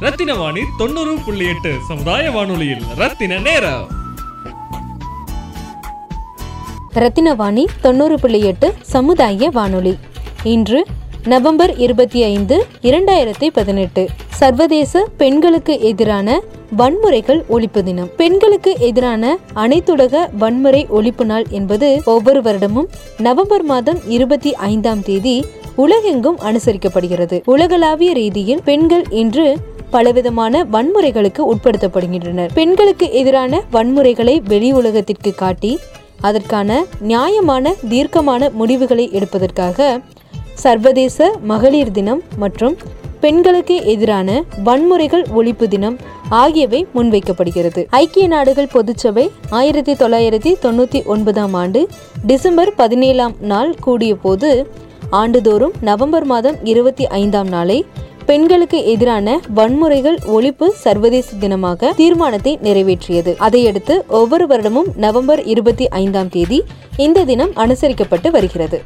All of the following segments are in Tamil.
ரத்தின வாணி தொண்ணூறு புள்ளி எட்டு சமுதாய வானொலியில். ரத்தின நேரம். ரத்தினவாணி தொண்ணூறு புள்ளி எட்டு சமுதாய வானொலி. இன்று நவம்பர் இருபத்தி ஐந்து இரண்டாயிரத்தி பதினெட்டு. சர்வதேச பெண்களுக்கு எதிரான வன்முறைகள் ஒழிப்பு தினம். பெண்களுக்கு எதிரான அனைத்துலக வன்முறை ஒழிப்பு நாள் என்பது ஒவ்வொரு வருடமும் நவம்பர் மாதம் இருபத்தி ஐந்தாம் தேதி உலகெங்கும் அனுசரிக்கப்படுகிறது. உலகளாவிய ரீதியில் பெண்கள் இன்று பலவிதமான வன்முறைகளுக்கு உட்படுத்தப்படுகின்றனர். பெண்களுக்கு எதிரான வன்முறைகளை வெளி உலகத்திற்கு காட்டி அதற்கான நியாயமான தீர்க்கமான முடிவுகளை எடுப்பதற்காக சர்வதேச மகளிர் தினம் மற்றும் பெண்களுக்கு எதிரான வன்முறைகள் ஒழிப்பு தினம் ஆகியவை முன்வைக்கப்படுகிறது. ஐக்கிய நாடுகள் பொதுச்சபை ஆயிரத்தி தொள்ளாயிரத்தி தொண்ணூற்றி ஒன்பதாம் ஆண்டு டிசம்பர் பதினேழாம் நாள் கூடிய போது ஆண்டுதோறும் நவம்பர் மாதம் இருபத்தி ஐந்தாம் நாளை பெண்களுக்கு எதிரான வன்முறைகள் ஒழிப்பு சர்வதேச தினமாக தீர்மானத்தை நிறைவேற்றியது. அதையடுத்து ஒவ்வொரு வருடமும் நவம்பர் இருபத்தி ஐந்தாம் தேதி இந்த தினம் அனுசரிக்கப்பட்டு வருகிறது.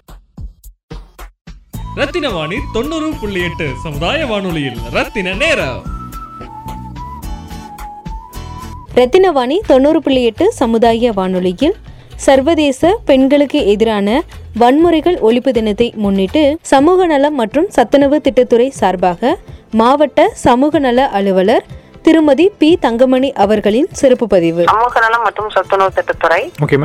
ரத்தின வாணி தொண்ணூறு புள்ளி எட்டு சமுதாய வானொலியில் ரத்தின நேரம். ரத்தினவாணி தொண்ணூறு புள்ளி எட்டு சமுதாய வானொலியில் சர்வதேச பெண்களுக்கு எதிரான வன்முறைகள் ஒழிப்பு தினத்தை முன்னிட்டு சமூக நலம் மற்றும் சத்துணவு திட்டத்துறை சார்பாக மாவட்ட சமூக நல அலுவலர் திருமதி பி தங்கமணி அவர்களின் சிறப்பு பதிவு. சமூக நலம் மற்றும் சத்துணவு திட்டத்துறை.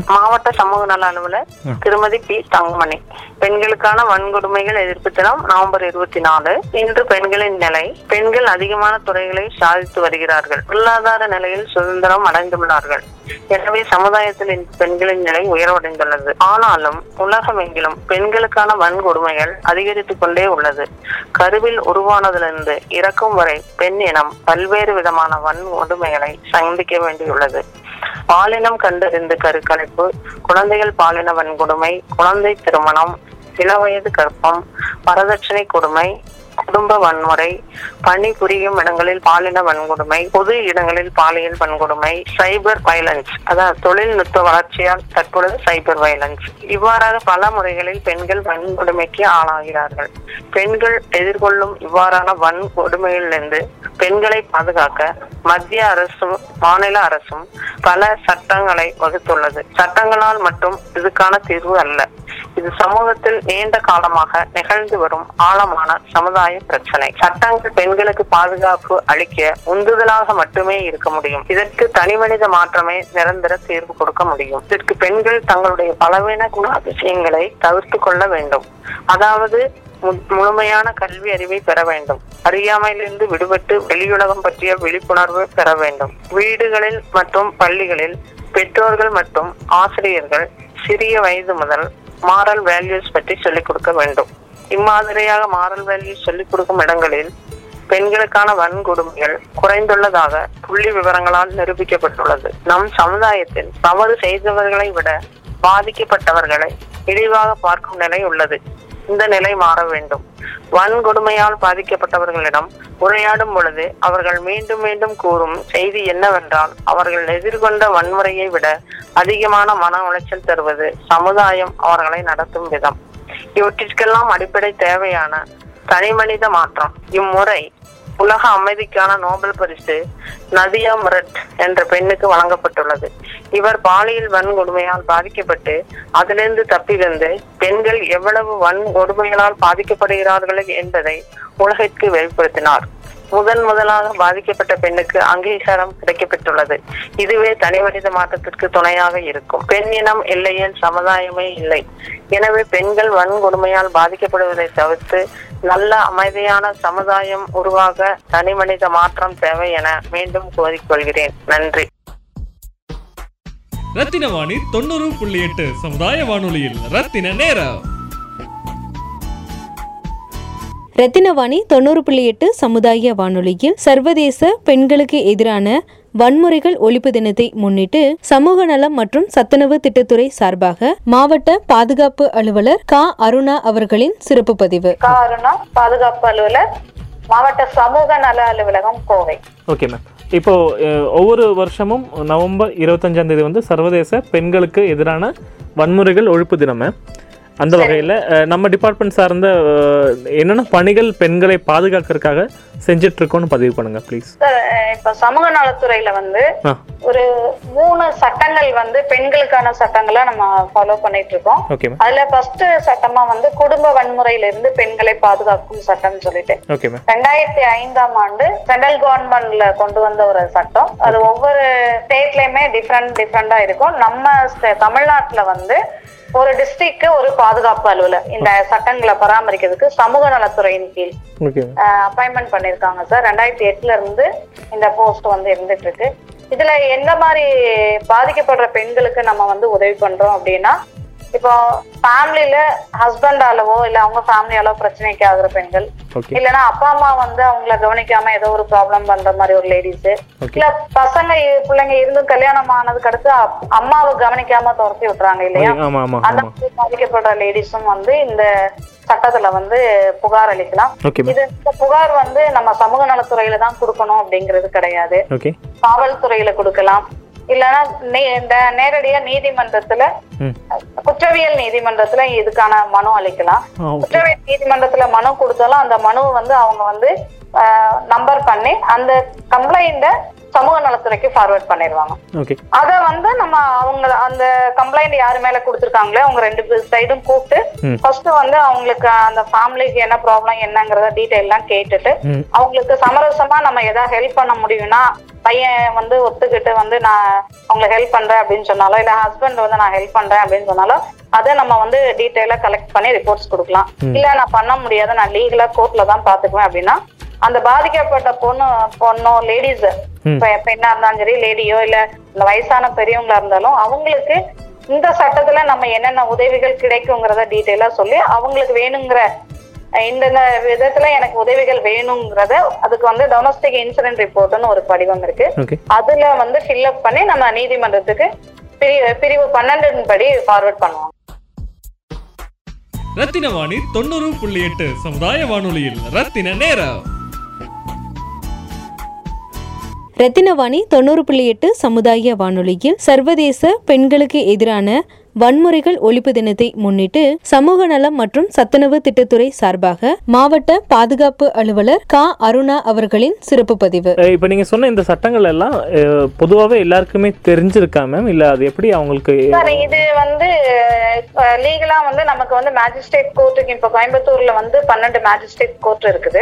மாவட்ட சமூக நல அலுவலர் திருமதி பி தங்கமணி. பெண்களுக்கான வன்கொடுமைகள் எதிர்ப்பு தினம் நவம்பர் இருபத்தி நாலு. இன்று பெண்களின் நிலை. பெண்கள் அதிகமான துறைகளை சாதித்து வருகிறார்கள். பொருளாதார நிலையில் சுதந்திரம் அடைந்துள்ளார்கள். எனவே சமுதாயத்தில் பெண்களின் நிலை உயர்வடைந்துள்ளது. ஆனாலும் உலகமெங்கிலும் பெண்களுக்கான வன்கொடுமைகள் அதிகரித்துக் கொண்டே உள்ளது. கருவில் உருவானதிலிருந்து இறக்கும் வரை பெண் இனம் பல்வேறு விதமான வன்கொடுமைகளை சந்திக்க வேண்டியுள்ளது. பாலினம் கண்டறிந்து கருக்கலைப்பு குழந்தைகள் பாலின வன்கொடுமை குழந்தை திருமணம் சில வயது கற்பம் வரதட்சணை கொடுமை குடும்ப வன்முறை பணி புரியும் இடங்களில் பாலின வன்கொடுமை பொது இடங்களில் பாலியல் வன்கொடுமை சைபர் வயலன்ஸ் அதாவது தொழில்நுட்ப வளர்ச்சியால் தற்பொழுது சைபர் வயலன்ஸ் இவ்வாறாக பல முறைகளில் பெண்கள் வன்கொடுமைக்கு ஆளாகிறார்கள். பெண்கள் எதிர்கொள்ளும் இவ்வாறான வன்கொடுமையிலிருந்து பெண்களை பாதுகாக்க மத்திய அரசும் மாநில அரசும் பல சட்டங்களை வகுத்துள்ளது. சட்டங்களால் மட்டும் இதுக்கான தீர்வு அல்ல. இது சமூகத்தில் நீண்ட காலமாக நிகழ்ந்து வரும் ஆழமான சமுதாய பிரச்சனை. சட்டங்கள் பெண்களுக்கு பாதுகாப்பு அளிக்க உந்துதலாக மட்டுமே இருக்க முடியும். இதற்கு தனிமனித மாற்றமே நிரந்தர தீர்வு கொடுக்க முடியும். இதற்கு பெண்கள் தங்களுடைய பலவீன குணாதிசயங்களை தவிர்த்து கொள்ள வேண்டும். அதாவது மு- முழுமையான கல்வி அறிவை பெற வேண்டும். அறியாமையிலிருந்து விடுபட்டு வெளியுலகம் பற்றிய விழிப்புணர்வு பெற வேண்டும். வீடுகளில் மற்றும் பள்ளிகளில் பெற்றோர்கள் மற்றும் ஆசிரியர்கள் சிறிய வயது முதல் மாரல் வேல்யூஸ் பற்றி சொல்லிக் கொடுக்க வேண்டும். இம்மாதிரியாக மாரல் வேல்யூஸ் சொல்லிக் கொடுக்கும் இடங்களில் பெண்களுக்கான வன்கொடுமைகள் குறைந்துள்ளதாக புள்ளி விவரங்களால் நிரூபிக்கப்பட்டுள்ளது. நம் சமுதாயத்தில் தவறு செய்தவர்களை விட பாதிக்கப்பட்டவர்களை இழிவாக பார்க்கும் நிலை உள்ளது. இந்த நிலை மாற வேண்டும். வன்கொடுமையால் பாதிக்கப்பட்டவர்களிடம் உரையாடும் பொழுது அவர்கள் மீண்டும் மீண்டும் கூறும் செய்தி என்னவென்றால் அவர்கள் எதிர்கொண்ட வன்முறையை விட அதிகமான மன உளைச்சல் தருவது சமுதாயம் அவர்களை நடத்தும் விதம். இவற்றிற்கெல்லாம் அடிப்படை தேவையான தனிமனித மாற்றம். இம்முறை உலக அமைதிக்கான நோபல் பரிசு நதியா முரட் என்ற பெண்ணுக்கு வழங்கப்பட்டுள்ளது. இவர் பாலியல் வன்கொடுமையால் பாதிக்கப்பட்டு அதிலிருந்து தப்பி வந்து பெண்கள் எவ்வளவு வன்கொடுமைகளால் பாதிக்கப்படுகிறார்கள் என்பதை உலகிற்கு வெளிப்படுத்தினார். முதன் முதலாக பாதிக்கப்பட்ட பெண்ணுக்கு அங்கீகாரம் கிடைக்கப்பெற்றுள்ளது. இதுவே தனிமனித மாற்றத்திற்கு துணையாக இருக்கும். பெண் இனம் இல்லையே சமுதாயமே இல்லை. எனவே பெண்கள் வன்கொடுமையால் பாதிக்கப்படுவதை தவிர்த்து நல்ல அமைதியான சமுதாயம் உருவாக தனிமனித மாற்றம் தேவை என மீண்டும் கோரிக்கொள்கிறேன். நன்றி. ரத்தின வாணி தொண்ணூறு புள்ளி எட்டு சமுதாய வானொலியில் ரத்தின நேரம். ரத்தினவாணி தொண்ணூறு புள்ளி எட்டு சமுதாய வானொலியில் சர்வதேச பெண்களுக்கு எதிரான வன்முறைகள் ஒழிப்பு தினத்தை முன்னிட்டு சமூக நலம் மற்றும் சத்துணவு திட்டத்துறை சார்பாக மாவட்ட பாதுகாப்பு அலுவலர் கா. அருணா அவர்களின் சிறப்பு பதிவு. காரணம் பாதுகாப்பு அலுவலர் மாவட்ட சமூக நல அலுவலகம் கோவை. Okay ma'am. இப்போ ஒவ்வொரு வருஷமும் நவம்பர் இருபத்தஞ்சாம் தேதி வந்து சர்வதேச பெண்களுக்கு எதிரான வன்முறைகள் ஒழிப்பு தினம் ma'am. அந்த வகையில் நம்ம டிபார்ட்மெண்ட் சார்ந்த என்னென்ன பணிகள் பெண்களை பாதுகாக்கிறதுக்காக செஞ்சுட்டு இருக்கோம்னு பதிவு பண்ணுங்க ப்ளீஸ் இப்ப சமூக நலத்துறையில வந்து ஒரு மூணு சட்டங்கள் வந்து பெண்களுக்கான சட்டங்களை நம்ம ஃபாலோ பண்ணிட்டு இருக்கோம் அதுல ஃபர்ஸ்ட் சட்டமா வந்து குடும்ப வன்முறையில இருந்து பெண்களை பாதுகாக்கும் சட்டம்னு சொல்லிட்டு. ரெண்டாயிரத்தி ஐந்தாம் ஆண்டு சென்ட்ரல் கவர்மெண்ட்ல கொண்டு வந்த ஒரு சட்டம். அது ஒவ்வொரு ஸ்டேட்லயுமே டிஃப்ரெண்ட் டிஃப்ரெண்டா இருக்கும். நம்ம தமிழ்நாட்டுல வந்து ஒரு டிஸ்ட்ரிக்ட் ஒரு பாதுகாப்பு அலுவலர். இந்த சட்டங்களை பராமரிக்கிறதுக்கு சமூக நலத்துறையின் கீழ். அப்பாயின்மெண்ட் பண்ணிருக்காங்க சார் ரெண்டாயிரத்தி எட்டுல இருந்து இந்த போஸ்ட் வந்து இருந்துட்டு இருக்கு. இதுல எந்த மாதிரி பாதிக்கப்படுற பெண்களுக்கு நம்ம வந்து உதவி பண்றோம் அப்படின்னா இப்போ ஃபேமிலியில ஹஸ்பண்டாலவோ இல்ல அவங்க ஃபேமிலியாலோ பிரச்சனைக்கு ஆகுற பெண்கள் இல்லனா அப்பா அம்மா வந்து அவங்கள கவனிக்காம ஏதோ ஒரு ப்ராப்ளம் பண்ற மாதிரி ஒரு லேடிஸ் இல்ல பசங்க பிள்ளைங்க இருந்து கல்யாணம் ஆனதுக்கு அடுத்து அம்மாவை கவனிக்காம துரத்தி விட்டுறாங்க இல்லையா? அந்த மாதிரி பாதிக்கப்படுற லேடிஸும் வந்து இந்த சட்டத்துல வந்து புகார் அளிக்கலாம். இது இந்த புகார் வந்து நம்ம சமூக நலத்துறையில தான் கொடுக்கணும் அப்படிங்கிறது கிடையாது. காவல்துறையில கொடுக்கலாம். இல்லைன்னா இந்த நேரடியா நீதிமன்றத்துல குற்றவியல் நீதிமன்றத்துல இதுக்கான மனு அளிக்கலாம். குற்றவியல் நீதிமன்றத்துல மனு கொடுத்தாலும் அந்த மனுவை வந்து அவங்க வந்து நம்பர் பண்ணி அந்த கம்ப்ளைண்ட சமூக நலத்துறைக்கு ஃபார்வர்ட் பண்ணிடுவாங்க. அத வந்து நம்ம அவங்க அந்த கம்ப்ளைண்ட் யாரு மேல கொடுத்துருக்காங்களோ அவங்க ரெண்டு சைடும் கூப்பிட்டு. ஃபர்ஸ்ட் வந்து அவங்களுக்கு அந்த ஃபேமிலிக்கு என்ன ப்ராப்ளம் என்னங்கறத டீடைல் எல்லாம் கேட்டுட்டு அவங்களுக்கு சமரசமா நம்ம ஏதாவது ஹெல்ப் பண்ண முடியும்னா பையன் வந்து ஒத்துக்கிட்டு வந்து நான் அவங்களுக்கு ஹெல்ப் பண்றேன் அப்படின்னு சொன்னாலோ இல்ல ஹஸ்பண்ட் வந்து நான் ஹெல்ப் பண்றேன் அப்படின்னு சொன்னாலோ அதை நம்ம வந்து டீட்டெயிலா கலெக்ட் பண்ணி ரிப்போர்ட்ஸ் கொடுக்கலாம் இல்ல நான் பண்ண முடியாது நான் லீகலா கோர்ட்ல தான் பாத்துக்குவேன் அப்படின்னா அந்த பாதிக்கப்பட்ட பொண்ணு பொண்ணோ லேடிஸ் ம். பெண்ணா இருந்தாலும் சரி லேடியோ இல்ல இந்த வயசான பெரியவங்களா இருந்தாலும் அவங்களுக்கு இந்த சட்டத்துல நம்ம என்னென்ன உதவிகள் கிடைக்குங்கிறத டீட்டெயிலா சொல்லி அவங்களுக்கு வேணுங்கிற அஹ் இந்த இந்த விதத்துல எனக்கு உதவிகள் வேணுங்கிறத அதுக்கு வந்து டொமஸ்டிக் இன்சிடென்ட் ரிப்போர்ட்னு ஒரு படிவம் இருக்கு. அதுல வந்து ஃபில்அப் பண்ணி நம்ம நீதிமன்றத்துக்கு பிரிவு பிரிவு பன்னெண்டின் படி ஃபார்வர்ட் பண்ணுவோம். ரத்தின வாணி தொண்ணூறு புள்ளி எட்டு சமுதாய வானொலியில். ரத்தின நேரம். ரத்தினவாணி தொண்ணூறு புள்ளி எட்டு சமுதாய வானொலியில் சர்வதேச பெண்களுக்கு எதிரான வன்முறைகள் ஒழிப்பு தினத்தை முன்னிட்டு சமூக நலம் மற்றும் சத்துணவு திட்டத்துறை சார்பாக மாவட்ட பாதுகாப்பு அலுவலர் கா. அருணா அவர்களின் சிறப்பு பதிவு. இப்போ நீங்கள் சொன்ன இந்த சட்டங்கள் எல்லாம் பொதுவாகவே எல்லாருக்குமே தெரிஞ்சிருக்கா மேம் இல்லை அது எப்படி அவங்களுக்கு சார் இது வந்து லீகலா வந்து நமக்கு வந்து மேஜிஸ்ட்ரேட் கோர்ட்டுக்கு இப்ப கோயம்புத்தூர்ல வந்து பன்னெண்டு மேஜிஸ்ட்ரேட் கோர்ட் இருக்குது.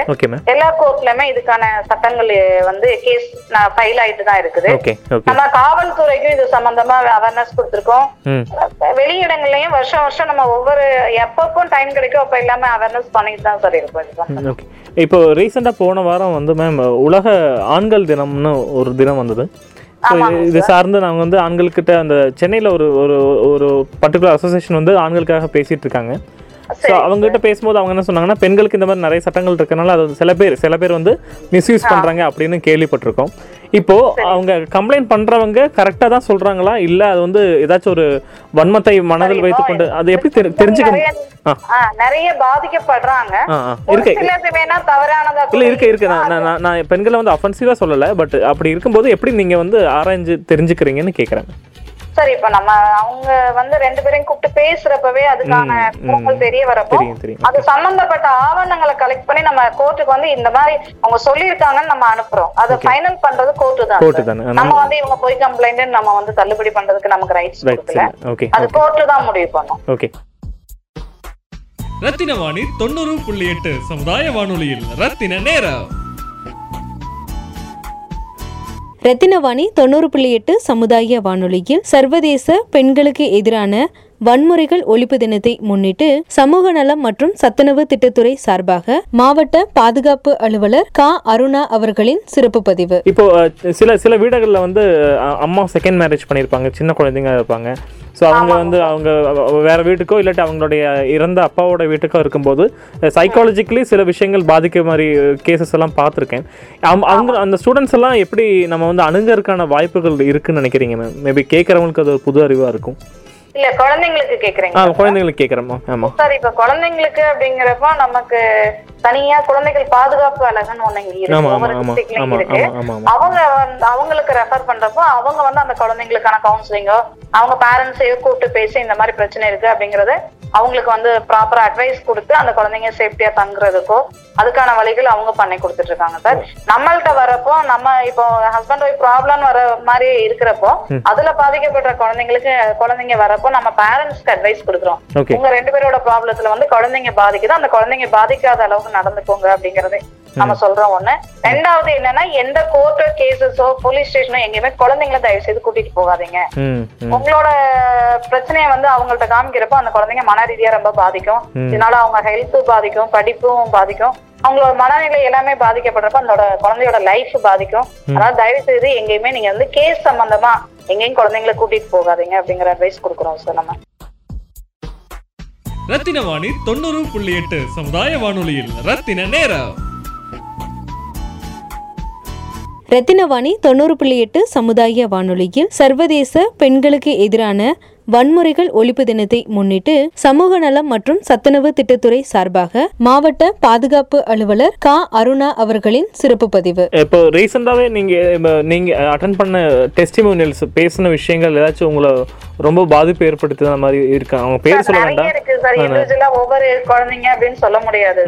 எல்லா கோர்ட்லயுமே இதுக்கான சட்டங்கள் வந்து கேஸ் ஃபைல் ஆயிட்டு தான் இருக்குது. நம்ம காவல்துறைக்கும் இது சம்பந்தமா அவேர்னஸ் கொடுத்திருக்கோம். வெளியிடங்கள்லயும் வருஷம் வருஷம் நம்ம ஒவ்வொரு எப்பப்போ டைம் கிடைக்கும் அப்ப எல்லாமே அவேர்னஸ் பண்ணிட்டு தான் சார். ஓகே இப்போ ரீசெண்டாக போன வாரம் வந்து மேம் உலக ஆண்கள் தினம்னு ஒரு தினம் வந்தது. ஸோ இது சார்ந்து நாங்கள் வந்து ஆண்கள்கிட்ட அந்த சென்னையில் ஒரு ஒரு ஒரு பர்டிகுலர் அசோசியேஷன் வந்து ஆண்களுக்காக பேசிட்டு இருக்காங்க. ஸோ அவங்ககிட்ட பேசும்போது அவங்க என்ன சொன்னாங்கன்னா பெண்களுக்கு இந்த மாதிரி நிறைய சட்டங்கள் இருக்கனால அது சில பேர் சில பேர் வந்து மிஸ்யூஸ் பண்றாங்க அப்படின்னு கேள்விப்பட்டிருக்கோம். இப்போ அவங்க கம்ப்ளைண்ட் பண்றவங்க கரெக்டாக தான் சொல்றாங்களா? இல்ல அது வந்து ஏதாச்சும் ஒரு வன்மத்தை மனதில் வைத்துக்கொண்டு அது எப்படி தெரி- தெரிஞ்சுக்க நிறைய பாதிக்கப்படுறாங்க. இருக்கு. இல்ல இருக்கு இருக்கு. நான் பெண்களை வந்து அஃபென்சிவா சொல்லல பட் அப்படி இருக்கும்போது எப்படி நீங்க வந்து ஆராய்ஞ்சு தெரிஞ்சுக்கிறீங்கன்னு கேக்குறேன். சரி இப்ப நம்ம அவங்க வந்து ரெண்டு பேரையும் கூப்பிட்டு பேசுறப்பவே அதுக்கான. குணங்கள் தெரிய வரப்போ அது சம்பந்தப்பட்ட ஆவணங்களை கலெக்ட் பண்ணி நம்ம கோர்ட்டுக்கு வந்து இந்த மாதிரி அவங்க சொல்லியிருக்காங்கன்னு நம்ம அனுப்புறோம். அதை ஃபைனல் பண்றது கோர்ட்டு தான் நம்ம வந்து இவங்க போய் கம்ப்ளைண்ட் நம்ம வந்து தள்ளுபடி பண்றதுக்கு நமக்கு ரைட்ஸ் ரைட் கொடுக்கல. அது கோர்ட்டு தான் முடிவு பண்ணும். ஓகே ரத்தின வாணி தொண்ணூறு புள்ளி எட்டு சமுதாய வானொலியில் ரத்தின நேரம். ரத்தினவாணி தொண்ணூறு புள்ளி எட்டு சமுதாய வானொலியில் சர்வதேச பெண்களுக்கு எதிரான வன்முறைகள் ஒழிப்பு தினத்தை முன்னிட்டு சமூக நலம் மற்றும் சத்துணவு திட்டத்துறை சார்பாக மாவட்ட பாதுகாப்பு அலுவலர் கா. அருணா அவர்களின் சிறப்பு பதிவு. இப்போ சில சில வீடுகளில் வந்து அம்மா செகண்ட் மேரேஜ் பண்ணியிருப்பாங்க சின்ன குழந்தைங்க இருப்பாங்க. ஸோ அவங்க வந்து அவங்க வேற வீட்டுக்கோ இல்லாட்டி அவங்களுடைய இறந்த அப்பாவோட வீட்டுக்கோ இருக்கும்போது சைக்காலஜிக்கலி சில விஷயங்கள் பாதிக்க மாதிரி கேசஸ் எல்லாம் பார்த்துருக்கேன். அவங்க அவங்க அந்த ஸ்டூடெண்ட்ஸ் எல்லாம் எப்படி நம்ம வந்து அணுகறதுக்கான வாய்ப்புகள் இருக்குன்னு நினைக்கிறீங்க மேம் மேபி கேட்குறவங்களுக்கு அது ஒரு புது அறிவாக இருக்கும். இல்ல குழந்தைங்களுக்கு கேக்குறீங்க குழந்தைங்களுக்கு கேட்குறேம்மா ஆமாம் சார் இப்ப குழந்தைங்களுக்கு அப்படிங்கிறப்போ நமக்கு தனியா குழந்தைகள் பாதுகாப்பு அழகுன்னு ஒண்ணு இருக்கு. ஆமா, ஆமா, ஆமா, ஆமா, ஆமா, ஆமா. அவங்க அவங்களுக்கு ரெஃபர் பண்றப்போ அவங்க வந்து அந்த குழந்தைங்களுக்கான கவுன்சிலிங்கோ அவங்க பேரண்ட்ஸையோ கூப்பிட்டு பேசி இந்த மாதிரி பிரச்சனை இருக்கு அப்படிங்கறத அவங்களுக்கு வந்து ப்ராப்பர் அட்வைஸ் கொடுத்து அந்த குழந்தைங்க சேஃப்டியா தங்குறதுக்கோ அதுக்கான வழிகள் அவங்க பண்ணி கொடுத்துட்டு இருக்காங்க சார் நம்மள்ட்ட வரப்போ நம்ம இப்போ ஹஸ்பண்ட் ஒய்ஃப் ப்ராப்ளம் வர மாதிரி இருக்கிறப்போ அதுல பாதிக்கப்பட்ட குழந்தைங்களுக்கு குழந்தைங்க வரப்போ நம்ம பேரண்ட்ஸ்க்கு அட்வைஸ் கொடுக்குறோம். உங்க ரெண்டு பேரோட ப்ராப்ளத்துல வந்து குழந்தைங்க பாதிக்குது. அந்த குழந்தைங்க பாதிக்காத அளவுக்கு நடந்துக்கோங்க அப்படிங்கறது நம்ம சொல்றோம் ஒண்ணு. ரெண்டாவது என்னன்னா எந்த கோர்ட்டோ கேசஸோ போலீஸ் ஸ்டேஷனோ எங்கேயுமே குழந்தைங்கள தயவு செய்து கூட்டிட்டு போகாதீங்க. உங்களோட பிரச்சனையை வந்து அவங்கள்ட்ட காமிக்கிறப்போ அந்த குழந்தைங்க மன ரீதியா ரொம்ப பாதிக்கும். இதனால அவங்க ஹெல்த் பாதிக்கும் படிப்பும் பாதிக்கும். அவங்களோட மனநிலை எல்லாமே பாதிக்கப்படுறப்ப அதோட குழந்தையோட லைஃப் பாதிக்கும். அதனால தயவு செய்து எங்கேயுமே நீங்க வந்து கேஸ் சம்பந்தமா எங்கேயும் குழந்தைங்களை கூட்டிட்டு போகாதீங்க அப்படிங்கிற அட்வைஸ் கொடுக்குறோம் சார் நம்ம. ரத்தின வாணி தொண்ணூறு புள்ளி எட்டு சமுதாய வானொலியில் ரத்தின நேரம். ரத்தினவாணி தொண்ணூறு புள்ளி எட்டு சமுதாய வானொலியில் சர்வதேச பெண்களுக்கு எதிரான வன்முறைகள் ஒழிப்பு தினத்தை முன்னிட்டு சமூக நலம் மற்றும் சத்துணவு திட்டத்துறை சார்பாக மாவட்ட பாதுகாப்பு அலுவலர் கா. அருணா அவர்களின் சிறப்பு பதிவு. இப்போ ரீசெண்டாகவே நீங்கள் நீங்கள் அட்டன் பண்ண டெஸ்டிமோனியல்ஸ் பேசின விஷயங்கள் ஏதாச்சும் உங்களை ரொம்ப பாதிப்பு ஏற்படுத்துது அந்த மாதிரி இருக்கா? அவங்க பேர் சொல்ல நிறைய வேண்டாம். இருக்கு சார். இண்டிவிஜுவலா ஒவ்வொரு குழந்தைங்க அப்படின்னு சொல்ல முடியாது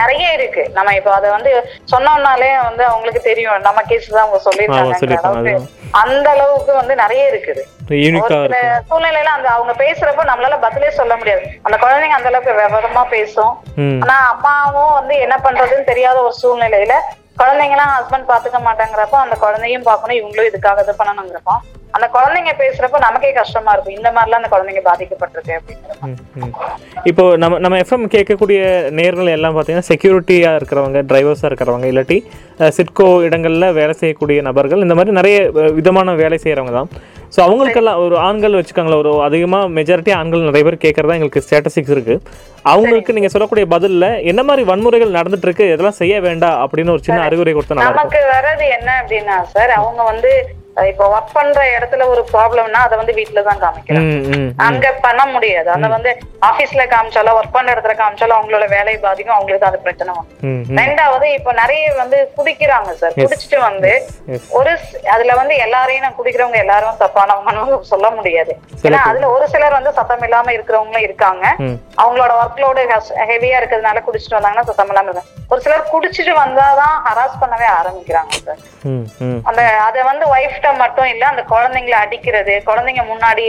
நிறைய இருக்கு. நம்ம இப்போ அதை வந்து சொன்னோம்னாலே வந்து அவங்களுக்கு தெரியும். நம்ம கேஸ் தான் அவங்க அளவுக்கு அந்த அளவுக்கு வந்து நிறைய இருக்குது. சூழ்நிலையில அந்த அவங்க பேசுறப்ப நம்மளால பதிலே சொல்ல முடியாது. அந்த குழந்தைங்க அந்த அளவுக்கு விவரமா பேசும். ஆனா அம்மாவும் வந்து என்ன பண்றதுன்னு தெரியாத ஒரு சூழ்நிலையில குழந்தைங்களாம் ஹஸ்பண்ட் பாத்துக்க மாட்டாங்கிறப்போ அந்த குழந்தையும் பார்க்கணும் இவங்களும் இதுக்காக இது பண்ணணுங்கிறப்போ. அந்த குழந்தைங்க பேசுறப்ப நமக்கே கஷ்டமா இருக்கும். இந்த மாதிரிலாம் அந்த குழந்தைங்க பாதிக்கப்பட்டிருக்கு ம். இப்போ நம்ம நம்ம எஃப்எம் கேட்கக்கூடிய நேர்கள் எல்லாம் பார்த்தீங்கன்னா செக்யூரிட்டியாக இருக்கிறவங்க டிரைவர்ஸாக இருக்கிறவங்க இல்லாட்டி சிட்கோ இடங்களில் வேலை செய்யக்கூடிய நபர்கள் இந்த மாதிரி நிறைய விதமான வேலை செய்கிறவங்க தான். ஸோ அவங்களுக்கெல்லாம் ஒரு ஆண்கள் வச்சுக்கோங்களேன் ஒரு அதிகமாக மெஜாரிட்டி ஆண்கள் நிறைய பேர் கேட்குறதா எங்களுக்கு ஸ்டேட்டஸ்டிக்ஸ் இருக்குது அவங்களுக்கு நீங்கள் சொல்லக்கூடிய பதிலில் என்ன மாதிரி வன்முறைகள் நடந்துட்டு இருக்கு இதெல்லாம் செய்ய வேண்டாம் அப்படின்னு ஒரு சின்ன அறிவுரை கொடுத்தா நமக்கு வர்றது என்ன அப்படின்னா சார் அவங்க வந்து இப்போ ஒர்க் பண்ற இடத்துல ஒரு ப்ராப்ளம்னா அதை வந்து வீட்டுல தான் ம் அங்க பண்ண முடியாது. அந்த வந்து ஆபீஸ்ல காமிச்சாலும் ஒர்க் பண்ற இடத்துல காமிச்சாலும் அவங்களோட வேலை பாதிக்கும் அவங்களுக்கு அது பிரச்சனை வரும். ரெண்டாவது இப்ப நிறைய வந்து குடிக்கிறாங்க சார் குடிச்சிட்டு வந்து. ஒரு அதுல வந்து எல்லாரையும் நான் குடிக்கிறவங்க எல்லாரும் தப்பானவங்கன்னு சொல்ல முடியாது. ஏன்னா. அதுல ஒரு சிலர் வந்து சத்தம் இல்லாம இருக்கிறவங்களும் இருக்காங்க. அவங்களோட ஒர்க் லோடு ஹெவியா இருக்கிறதுனால குடிச்சிட்டு வந்தாங்கன்னா சத்தம் இல்லாம இருக்காங்க. ஒரு சிலர் குடிச்சிட்டு வந்தாதான் ஹராஸ் பண்ணவே ஆரம்பிக்கிறாங்க சார் அந்த அத வந்து ஒய்ஃப்ட மட்டும் இல்ல அந்த குழந்தைங்களை அடிக்கிறது குழந்தைங்க முன்னாடி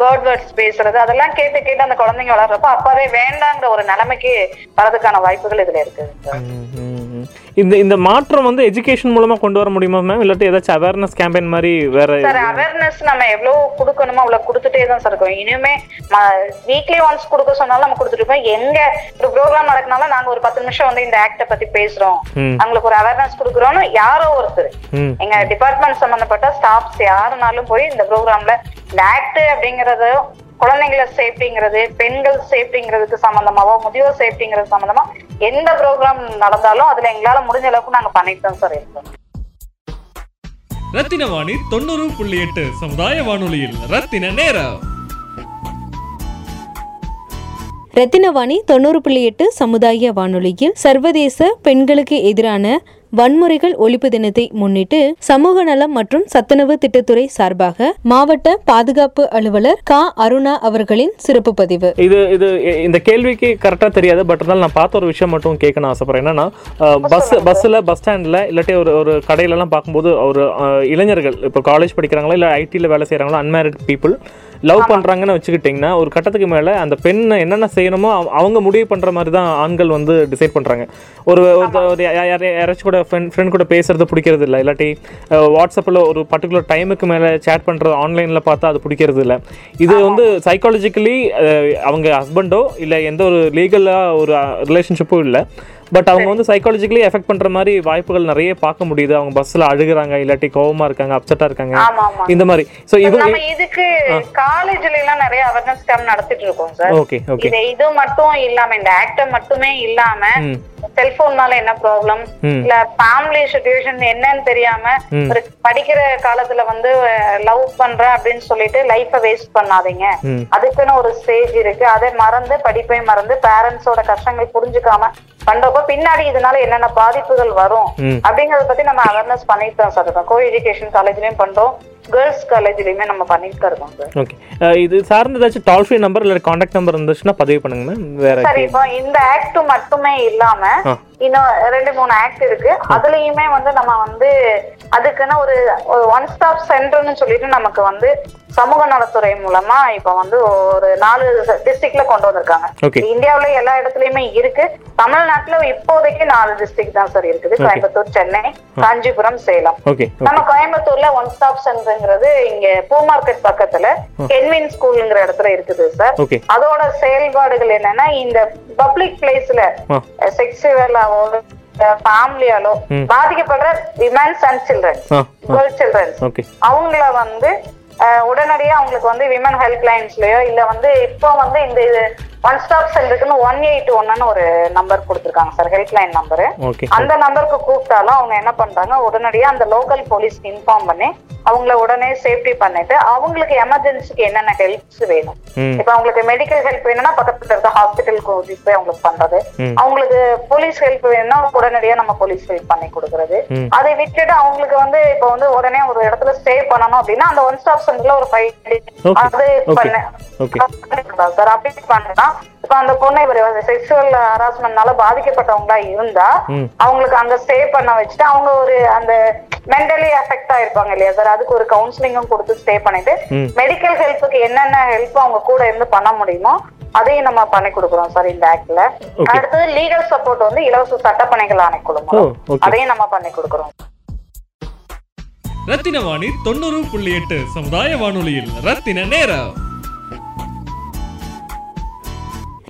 பேர்ட் வேர்ட்ஸ் பேசுறது அதெல்லாம் கேட்டு கேட்டு அந்த குழந்தைங்க வளர்றப்ப அப்பவே வேண்டாங்கிற ஒரு நிலைமைக்கு வரதுக்கான வாய்ப்புகள் இதுல இருக்குது. ம். இந்த இந்த மாற்றம் வந்து எஜுகேஷன் மூலமா கொண்டு வர முடியுமா மேம் இல்லாட்டி ஏதாச்சும் அவேர்னஸ் கேம்பெயின் மாதிரி வேற சார் அவேர்னஸ் நம்ம எவ்வளவு கொடுக்கணுமோ அவ்வளவு கொடுத்துட்டே தான் சார் இருக்கோம். இனிமே வீக்லி ஒன்ஸ் கொடுக்க சொன்னாலும் நம்ம கொடுத்துட்டு இருக்கோம் எங்க ஒரு ப்ரோக்ராம் நடக்கினாலும் நாங்க ஒரு பத்து நிமிஷம் வந்து இந்த ஆக்ட பத்தி பேசுறோம். அவங்களுக்கு ஒரு அவேர்னஸ் கொடுக்குறோம்னு யாரோ ஒருத்தர். எங்க டிபார்ட்மெண்ட் சம்பந்தப்பட்ட ஸ்டாஃப்ஸ் யாருனாலும் போய் இந்த ப்ரோக்ராம்ல இந்த ஆக்ட் அப்படிங்கறது குழந்தைங்கள சேஃப்டிங்கிறது பெண்கள் சேஃப்டிங்கிறதுக்கு சம்பந்தமாவோ முதியோர் சேஃப்டிங்கிறது சம்பந்தமா எந்த ப்ரோக்ராம் நடந்தாலும் அதுல எங்களால முடிஞ்ச அளவுக்கு நாங்க பண்ணிட்டு சார் இருக்கோம் ரத்தின வாணி தொண்ணூறு புள்ளி எட்டு சமுதாய வானொலியில். ரத்தின நேரம். ரத்தினவாணி தொண்ணூறு புள்ளி எட்டு சமுதாய வானொலியில் சர்வதேச பெண்களுக்கு எதிரான வன்முறைகள் ஒழிப்பு தினத்தை முன்னிட்டு சமூக நலம் மற்றும் சத்துணவு திட்டத்துறை சார்பாக மாவட்ட பாதுகாப்பு அலுவலர் கா. அருணா அவர்களின் சிறப்பு பதிவு. இது இது இந்த கேள்விக்கு கரெக்டாக தெரியாது பட் இருந்தாலும் நான் பார்த்த ஒரு விஷயம் மட்டும் கேட்கணும் ஆசைப்படுறேன். என்னன்னா பஸ் பஸ்ஸில் பஸ் ஸ்டாண்டில் இல்லாட்டி ஒரு ஒரு கடையிலலாம் பார்க்கும்போது ஒரு இளைஞர்கள் இப்போ காலேஜ் படிக்கிறாங்களா இல்லை ஐடியில் வேலை செய்கிறாங்களா அன்மேரிட் பீப்புள் லவ் பண்ணுறாங்கன்னு வச்சுக்கிட்டிங்கன்னா ஒரு கட்டத்துக்கு மேலே அந்த பெண் என்னென்ன செய்யணுமோ அவ- அவங்க முடிவு பண்ணுற மாதிரி தான் ஆண்கள் வந்து டிசைட் பண்ணுறாங்க ஒரு ஒரு- யாராச்சும் கூட ஃப்ரெண்ட் ஃப்ரெண்ட் கூட பேசுறது பிடிக்கிறது இல்லை இல்லாட்டி வாட்ஸ்அப்பில் ஒரு பர்டிகுலர் டைமுக்கு மேலே சேட் பண்ணுறது ஆன்லைனில் பார்த்தா அது பிடிக்கிறது இல்லை. இது வந்து சைக்காலஜிக்கலி அவங்க ஹஸ்பண்டோ இல்லை எந்த ஒரு லீகலாக ஒரு ரிலேஷன்ஷிப்பும் இல்லை பட் அவங்க வந்து சைக்காலஜிக்கலி எஃபெக்ட் பண்ற மாதிரி வாய்ப்புகள் நிறைய பார்க்க முடியுது. அவங்க பஸ்ல அழுகுறாங்க இல்லாட்டி கோவமா இருக்காங்க அப்செட்டா இருக்காங்க. இந்த மாதிரி. ஸோ இவங்க இதுக்கு காலேஜ்ல எல்லாம் நிறைய அவேர்னஸ் கேம்ப் நடத்திட்டு இருக்கோம் சார் ஓகே ஓகே இது மட்டும் இல்லாம இந்த ஆக்டர் மட்டுமே இல்லாம செல்போன்னால என்ன ப்ராப்ளம். இல்ல ஃபேமிலி சுச்சுவேஷன் என்னன்னு தெரியாம. ஒரு படிக்கிற காலத்துல வந்து லவ் பண்றேன் அப்படின்னு சொல்லிட்டு லைஃப வேஸ்ட் பண்ணாதீங்க. அதுக்குன்னு ஒரு ஸ்டேஜ் இருக்கு. அதை மறந்து படிப்பை மறந்து பேரண்ட்ஸோட கஷ்டங்கள் புரிஞ்சுக்காம பண்றப்ப பின்னாடி இதனால என்னென்ன பாதிப்புகள் வரும். அப்படிங்கறத பத்தி நம்ம அவேர்னஸ் பண்ணிட்டு தான் சார் இருக்கோம். கோ எஜுகேஷன் காலேஜ்லயும் பண்றோம். கேர்ள்ஸ் காலேஜ்லயுமே நம்ம பண்ணிட்டு இருக்கோம் சார். ஓகே இது சார்ந்த ஏதாச்சும் டால் ஃப்ரீ நம்பர் இல்லை காண்டாக்ட் நம்பர் இருந்துச்சுன்னா பதிவு பண்ணுங்க மேம் வேற சரி இப்போ இந்த ஆக்ட் மட்டுமே இல்லாம. இன்னும் ரெண்டு மூணு ஆக்ட் இருக்கு. அதுலயுமே வந்து நம்ம வந்து அதுக்குன்னு ஒரு ஒன் ஸ்டாப் சென்டர்னு சொல்லிட்டு நமக்கு வந்து சமூக நலத்துறை மூலமா இப்ப வந்து ஒரு நாலு டிஸ்ட்ரிக்ட்ல கொண்டு வந்திருக்காங்க. இந்தியாவுல எல்லா இடத்துலயுமே இருக்கு. தமிழ்நாட்டுல இப்போதைக்கு நாலு டிஸ்ட்ரிக்ட் தான் சார் இருக்குது. கோயம்புத்தூர் சென்னை காஞ்சிபுரம் சேலம். நம்ம கோயம்புத்தூர்ல ஒன் ஸ்டாப் சென்டர்ங்கிறது இங்க பூ மார்க்கெட் பக்கத்துல கென்வின் ஸ்கூல்ங்கிற இடத்துல இருக்குது சார் அதோட செயல்பாடுகள் என்னன்னா இந்த பப்ளிக் பிளேஸ்ல ஆ. செக்ஸுவலாவோ ஃபேமிலியாலோ. பாதிக்கப்படுற womens and childrens girl childrens அவங்கள வந்து உடனடியா அவங்களுக்கு வந்து விமன் ஹெல்ப் லைன்ஸ்லயோ இல்ல வந்து இப்போ வந்து இந்த ஒன் ஸ்டாப் சென்டருக்குன்னு ஒன் எயிட் ஒன்னு ஒரு நம்பர் கொடுத்துருக்காங்க சார் ஹெல்ப் லைன் நம்பரு அந்த நம்பருக்கு கூப்பிட்டாலும் அவங்க என்ன பண்றாங்க உடனடியா அந்த லோக்கல் போலீஸ்க்கு இன்ஃபார்ம் பண்ணி அவங்கள உடனே சேஃப்டி பண்ணிட்டு அவங்களுக்கு எமர்ஜென்சிக்கு என்னென்ன ஹெல்ப்ஸ் வேணும் இப்ப அவங்களுக்கு மெடிக்கல் ஹெல்ப் வேணும்னா பக்கத்துல இருக்க ஹாஸ்பிட்டலுக்கு கூட்டிட்டு போய் அவங்களுக்கு பண்றது. அவங்களுக்கு போலீஸ் ஹெல்ப் வேணும்னா உடனடியா நம்ம போலீஸ் ஹெல்ப் பண்ணி கொடுக்கறது. அதை விட்டுட்டு அவங்களுக்கு வந்து இப்ப வந்து உடனே ஒரு இடத்துல ஸ்டே பண்ணணும் அப்படின்னா அந்த ஒன் ஸ்டாப் சென்டர்ல ஒரு ஃபைவ். அது. பண்ண. சார் அப்படி பண்ணா இப்ப அந்த பொண்ணு இவர் செக்ஷுவல் ஹராஸ்மெண்ட்னால பாதிக்கப்பட்டவங்களா இருந்தா. அவங்களுக்கு அங்க ஸ்டே பண்ண வச்சுட்டு அவங்க ஒரு அந்த மென்டலி அஃபெக்ட் ஆயிருப்பாங்க இல்லையா சார் அதுக்கு ஒரு கவுன்சிலிங்கும் கொடுத்து ஸ்டே பண்ணிட்டு. மெடிக்கல் ஹெல்ப்புக்கு என்னென்ன ஹெல்ப் அவங்க கூட இருந்து பண்ண முடியுமோ அதையும் நம்ம பண்ணி கொடுக்குறோம் சார் இந்த ஆக்ட்ல. அடுத்தது லீகல் சப்போர்ட் வந்து இலவச சட்டப்பணிகள் ஆணைக்குழு ஓ மூலம் ஓகே அதையும் நம்ம பண்ணி கொடுக்குறோம் ரத்தின வாணி தொண்ணூறு புள்ளி எட்டு சமுதாய வானொலியில் ரத்தின நேரம்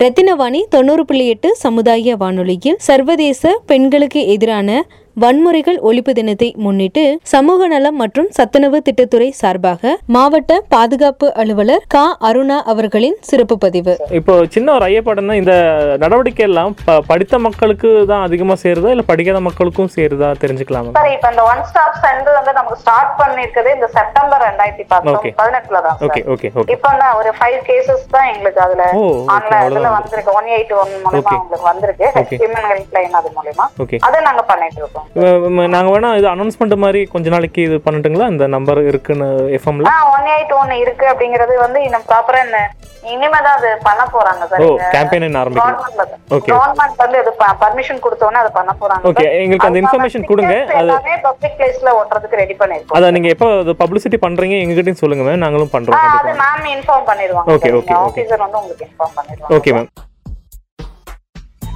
ரத்தினவாணி தொண்ணூறு புள்ளி எட்டு சமுதாய வானொலியில் சர்வதேச பெண்களுக்கு எதிரான வன்முறைகள் ஒழிப்பு தினத்தை முன்னிட்டு சமூக நலம் மற்றும் சத்துணவு திட்டத்துறை சார்பாக மாவட்ட பாதுகாப்பு அலுவலர் கா. அருணா அவர்களின் சிறப்பு பதிவு. இப்போ சின்ன ஒரு ஐயப்பாடுன்னா இந்த நடவடிக்கை எல்லாம் ப- படித்த மக்களுக்கு தான் அதிகமா சேருதா? இல்ல படிக்காத மக்களுக்கும் சேருதா? தெரிஞ்சுக்கலாமா? சார் இப்ப இந்த ஒன் ஸ்டாப் சென்டர் வந்து நமக்கு ஸ்டார்ட் பண்ணிருக்கிறது இந்த செப்டம்பர் ரெண்டாயிரத்தி Okay. பதினெட்டுல தான் ஓகே சார் ஓகே ஓகே இப்ப தான் ஒரு ஃபைவ் கேசஸ் தான் எங்களுக்கு அதுல ஆன்லைன் இதுல. வந்திருக்கு. ஒன் எயிட் ஒன் மூலமா. உங்களுக்கு வந்திருக்கு. ஹெல்ப் லைன் அது மூலமா ஓகே அதை நாங்க பண்ணிட்டு இருக்கோம். நாங்க வேணா இது அனௌன்ஸ்மெண்ட் மாதிரி கொஞ்ச நாளைக்கு இது பண்ணட்டுங்களா? இந்த நம்பர் இருக்குன்னு எஃப்எம்ல ஒன் எயிட் ஒன் இருக்கு அப்படிங்கிறது வந்து இன்னும் ப்ராப்பரா இனிமேதான் அது பண்ண போறாங்க சார் ஓ கேம்பெயின் ஆரம்பிக்கலாம் Okay. கவர்மெண்ட் வந்து அது பர்மிஷன் கொடுத்தோன்னே அதை பண்ண போறாங்க ஓகே எங்களுக்கு அந்த இன்ஃபர்மேஷன் கொடுங்க. அது எல்லாமே பப்ளிக் பிளேஸ்ல ஓட்டுறதுக்கு ரெடி பண்ணிருக்கோம் அதை நீங்க எப்போ அது பப்ளிசிட்டி பண்றீங்க எங்ககிட்டயும் சொல்லுங்க மேம் நாங்களும் பண்றோம் அது மேம் இன்ஃபார்ம் பண்ணிடுவாங்க Okay, okay, okay. ஆபீசர் வந்து உங்களுக்கு இன்ஃபார்ம் பண்ணிடுவாங்க ஓகே மேம்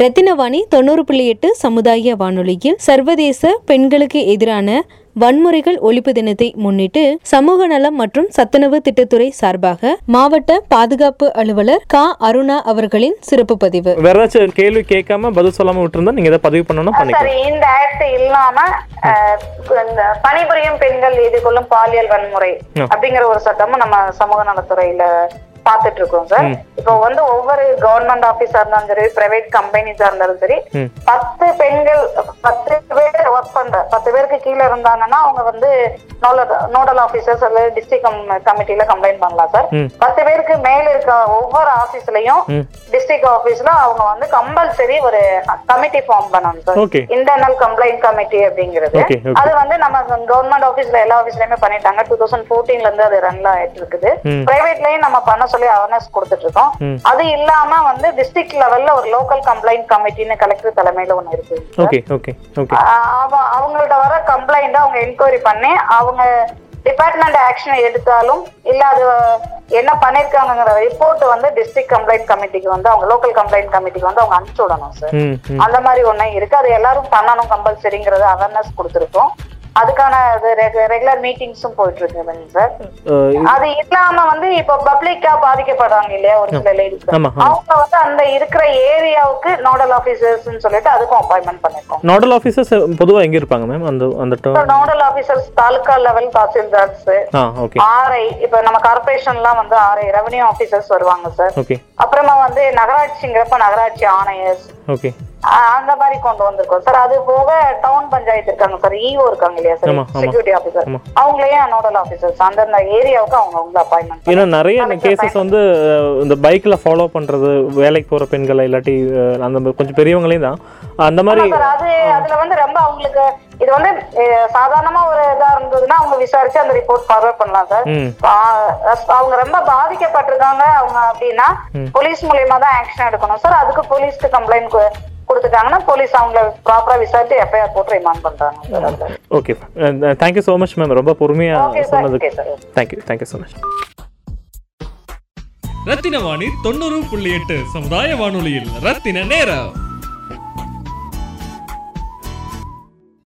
ரத்தினவாணி தொண்ணூறு புள்ளி எட்டு சமுதாய வானொலியில் சர்வதேச பெண்களுக்கு எதிரான வன்முறைகள் ஒழிப்பு தினத்தை முன்னிட்டு சமூக நலம் மற்றும் சத்துணவு திட்டத்துறை சார்பாக மாவட்ட பாதுகாப்பு அலுவலர் கா. அருணா அவர்களின் சிறப்பு பதிவு. வேற ஏதாச்சும் கேள்வி கேட்காம பதில் சொல்லாம விட்டுருந்தா நீங்க எதாவது பதிவு பண்ணணும் பண்ணிக்கலாம். இந்த ஆக்ட் இல்லாம பணிபுரியும் பெண்கள் எதிர்கொள்ளும் பாலியல் வன்முறை. அப்படிங்கிற ஒரு சட்டமும் நம்ம சமூக நலத்துறையில பாத்துட்டு இருக்கோம் சார். இப்போ வந்து ஒவ்வொரு கவர்மெண்ட் ஆபீஸா இருந்தாலும் சரி பிரைவேட் கம்பெனிஸா இருந்தாலும் சரி. பத்து பெண்கள் பத்து பேர் ஒர்க் பண்ற பத்து பேருக்கு கீழே இருந்தாங்கன்னா அவங்க வந்து நோடல் ஆபீசர்ஸ் அல்லது டிஸ்ட்ரிக்ட் கமிட்டில கம்ப்ளைண்ட் பண்ணலாம் சார். பத்து பேருக்கு மேல இருக்க ஒவ்வொரு ஆபீஸ்லயும். டிஸ்ட்ரிக்ட் ஆபீஸ்ல அவங்க வந்து கம்பல்சரி ஒரு கமிட்டி ஃபார்ம் பண்ணணும் சார் இன்டர்னல் கம்ப்ளைண்ட் கமிட்டி அப்படிங்கிறது. அது வந்து நம்ம கவர்மெண்ட் ஆபீஸ்ல எல்லா ஆபீஸ்லயுமே பண்ணிட்டாங்க டூ தௌசண்ட் போர்டீன்ல இருந்து அது ரன்ல ஆயிட்டு இருக்குது. பிரைவேட்லயும் நம்ம பண்ண சொல்லி அவேர்னஸ் கொடுத்துட்டு இருக்கோம். அது இல்லாம வந்து டிஸ்ட்ரிக்ட் லெவல்ல ஒரு லோக்கல் கம்ப்ளைண்ட் கமிட்டின்னு கலெக்டர் தலைமையில ஒண்ணு இருக்கு. அவங்கள்ட்ட வர கம்ப்ளைண்ட் அவங்க என்கொயரி பண்ணி அவங்க டிபார்ட்மெண்ட் ஆக்ஷன் எடுத்தாலும் இல்ல அது என்ன பண்ணிருக்காங்கிற ரிப்போர்ட் வந்து டிஸ்ட்ரிக்ட் கம்ப்ளைண்ட் கமிட்டிக்கு வந்து அவங்க லோக்கல் கம்ப்ளைண்ட் கமிட்டிக்கு வந்து அவங்க அனுப்பிச்சு விடணும் சார் அந்த மாதிரி ஒண்ணு இருக்கு. அது எல்லாரும் பண்ணணும் கம்பல்சரிங்கிறது அவேர்னஸ் கொடுத்துருக்கோம். அதுக்கான ரெகுலர் மீட்டிங்ஸும் போயிட்டு இருக்குதுங்க சார். அது இல்லாம வந்து இப்போ பப்ளிக்கா பாதிக்கப்படுறாங்க இல்லையா ஒரு சில லேடிஸ். அவங்க வந்து அந்த இருக்கிற ஏரியாவுக்கு நோடல் ஆபீசர்ஸ் சொல்லிட்டு அதுக்கும் அப்பாயின்மெண்ட் பண்ணிருக்கோம். நாடல் ஆஃபீஸர்ஸ் பொதுவாக எங்கே இருப்பாங்க மேம் அந்த அந்த nodal officers taluka level tahsildars RI இப்ப நம்ம கார்பரேஷன்லாம் வந்து ஆர்ஐ ரெவன்யூ ஆபீசர்ஸ் வருவாங்க சார். அப்புறமா வந்து நகராட்சிங்கிறப்ப நகராட்சி ஆணையர்ஸ் ஓகே அந்த மாதிரி கொண்டு வந்திருக்கோம். சார் அது போக டவுன் பஞ்சாயத்து இருக்காங்க சார். இஓ இருக்காங்க இல்லையா சார். செக்யூரிட்டி ஆபீசர் ஆமா. அவங்களையும் நோடல் ஆபீசர்ஸ் அந்தந்த ஏரியாவுக்கு அவங்க அவங்க அப்பாயின்மெண்ட் ஏன்னா நிறைய கேசஸ் வந்து இந்த பைக்கில் ஃபாலோ பண்ணுறது வேலைக்கு போகிற பெண்களை இல்லாட்டி அந்த கொஞ்சம் பெரியவங்களையும் தான். அந்த மாதிரி அது அதுல வந்து ரொம்ப அவங்களுக்கு இது வந்து சாதாரணமா ஒரு இதா இருந்ததுன்னா அவங்க விசாரிச்சு அந்த ரிப்போர்ட் ஃபார்வர்ட் பண்ணலாம் சார். அவங்க ரொம்ப பாதிக்கப்பட்டிருக்காங்க அவங்க அப்படின்னா போலீஸ் மூலியமா தான் ஆக்ஷன் எடுக்கணும். சார் அதுக்கு போலீஸ்க்கு கம்ப்ளைண்ட் கொடுத்துட்டாங்கன்னா போலீஸ் அவங்கள ப்ராப்பரா விசாரிச்சு எஃப்ஐஆர் போட்டு ரிமாண்ட் பண்றாங்க. Okay thank you so much ma'am ரொம்ப sir. சொன்னதுக்கு. Thank you thank you so much Rathina Vani தொண்ணூறு புள்ளி எட்டு சமுதாய வானொலியில் ரத்தின நேரம்